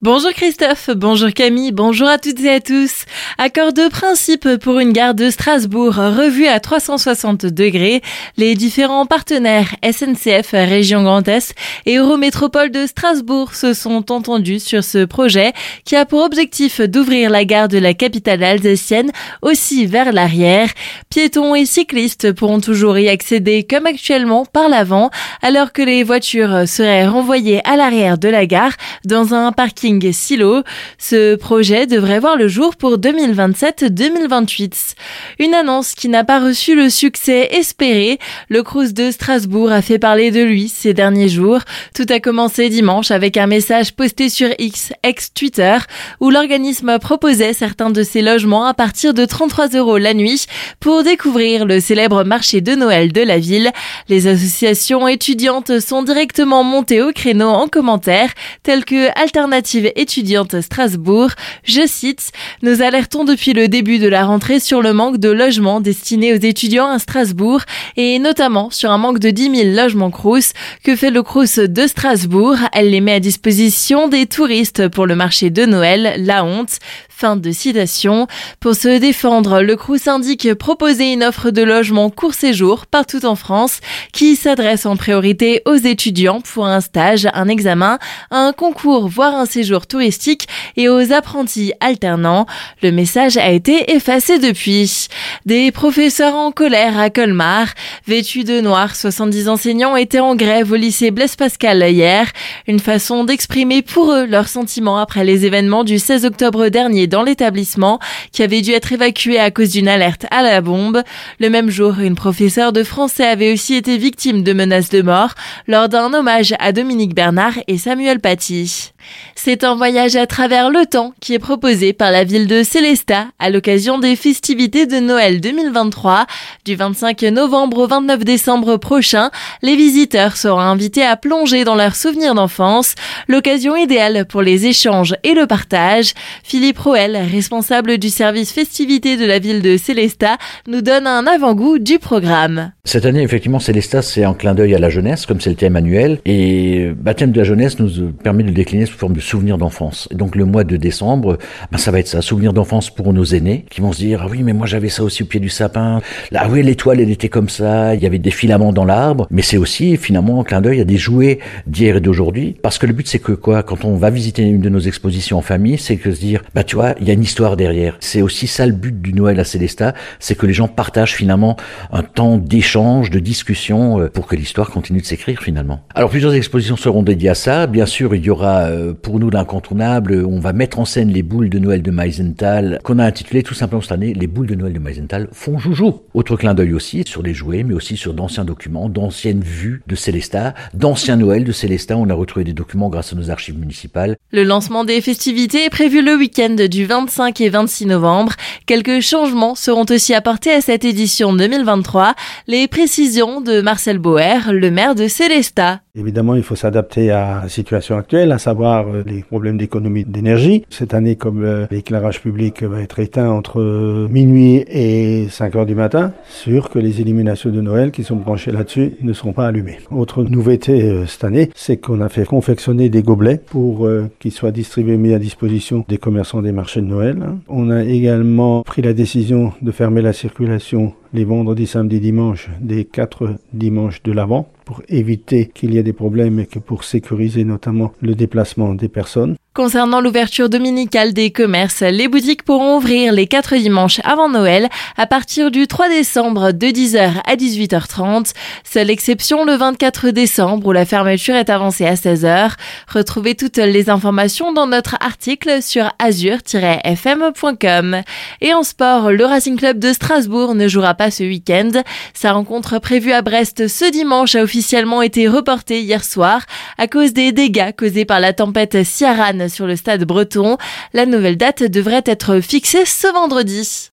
Bonjour Christophe, bonjour Camille, bonjour à toutes et à tous. Accord de principe pour une gare de Strasbourg revue à 360 degrés. Les différents partenaires SNCF Région Grand Est et Eurométropole de Strasbourg se sont entendus sur ce projet qui a pour objectif d'ouvrir la gare de la capitale alsacienne aussi vers l'arrière. Piétons et cyclistes pourront toujours y accéder comme actuellement par l'avant alors que les voitures seraient renvoyées à l'arrière de la gare dans un parking Silo. Ce projet devrait voir le jour pour 2027-2028. Une annonce qui n'a pas reçu le succès espéré. Le Crous de Strasbourg a fait parler de lui ces derniers jours. Tout a commencé dimanche avec un message posté sur X, ex-Twitter, où l'organisme proposait certains de ses logements à partir de 33 euros la nuit pour découvrir le célèbre marché de Noël de la ville. Les associations étudiantes sont directement montées au créneau en commentaire, telles que Alternative étudiante Strasbourg. Je cite, Nous alertons depuis le début de la rentrée sur le manque de logements destinés aux étudiants à Strasbourg et notamment sur un manque de 10 000 logements Crous. Que fait le Crous de Strasbourg? Elle les met à disposition des touristes pour le marché de Noël, la honte. Fin de citation. Pour se défendre, le Crous indique proposer une offre de logement court séjour partout en France qui s'adresse en priorité aux étudiants pour un stage, un examen, un concours, voire un séjour touristique et aux apprentis alternants. Le message a été effacé depuis. Des professeurs en colère à Colmar. Vêtus de noir, 70 enseignants étaient en grève au lycée Blaise Pascal hier. Une façon d'exprimer pour eux leurs sentiments après les événements du 16 octobre dernier dans l'établissement qui avait dû être évacué à cause d'une alerte à la bombe. Le même jour, une professeure de français avait aussi été victime de menaces de mort lors d'un hommage à Dominique Bernard et Samuel Paty. C'est un voyage à travers le temps qui est proposé par la ville de Célestat à l'occasion des festivités de Noël 2023. Du 25 novembre au 29 décembre prochain, les visiteurs seront invités à plonger dans leurs souvenirs d'enfance, l'occasion idéale pour les échanges et le partage. Philippe Roel, responsable du service festivités de la ville de Célestat, nous donne un avant-goût du programme. Cette année, effectivement, Célestat, c'est un clin d'œil à la jeunesse, comme c'est le thème annuel. Et baptême de la jeunesse nous permet de décliner sous forme de souvenirs d'enfance. Donc le mois de décembre, ben, ça va être ça, souvenirs d'enfance pour nos aînés, qui vont se dire, ah oui, mais moi j'avais ça aussi au pied du sapin. Là, ah oui, l'étoile, elle était comme ça, il y avait des filaments dans l'arbre. Mais c'est aussi, finalement, un clin d'œil à des jouets d'hier et d'aujourd'hui. Parce que le but, c'est que quoi, quand on va visiter une de nos expositions en famille, c'est que se dire, bah tu vois, il y a une histoire derrière. C'est aussi ça le but du Noël à Célestat, c'est que les gens partagent finalement un temps d'échange de discussion euh, pour que l'histoire continue de s'écrire finalement. Alors plusieurs expositions seront dédiées à ça. Bien sûr, il y aura euh, pour nous l'incontournable, on va mettre en scène les boules de Noël de Meisenthal, qu'on a intitulé tout simplement cette année Les boules de Noël de Meisenthal font joujou. Autre clin d'œil aussi sur les jouets, mais aussi sur d'anciens documents, d'anciennes vues de Célestat, d'anciens Noël de Célestat. On a retrouvé des documents grâce à nos archives municipales. Le lancement des festivités est prévu le week-end du 25 et 26 novembre. Quelques changements seront aussi apportés à cette édition 2023. Les précisions de Marcel Boer, le maire de Célestat. Évidemment, il faut s'adapter à la situation actuelle, à savoir euh, les problèmes d'économie d'énergie. Cette année, comme euh, l'éclairage public va être éteint entre euh, minuit et 5 heures du matin, sûr que les illuminations de Noël qui sont branchées là-dessus ne seront pas allumées. Autre nouveauté cette année, c'est qu'on a fait confectionner des gobelets pour qu'ils soient distribués mis à disposition des commerçants des marchés de Noël. On a également pris la décision de fermer la circulation les vendredis, samedis, dimanches des quatre dimanches de l'Avent pour éviter qu'il y ait des problèmes et que pour sécuriser notamment le déplacement des personnes. Concernant l'ouverture dominicale des commerces, les boutiques pourront ouvrir les quatre dimanches avant Noël à partir du 3 décembre de 10h à 18h30. Seule exception le 24 décembre où la fermeture est avancée à 16h. Retrouvez toutes les informations dans notre article sur azur-fm.com. Et en sport, le Racing Club de Strasbourg ne jouera pas ce week-end. Sa rencontre prévue à Brest ce dimanche a officiellement été reportée hier soir à cause des dégâts causés par la tempête Ciaran sur le stade breton. La nouvelle date devrait être fixée ce vendredi.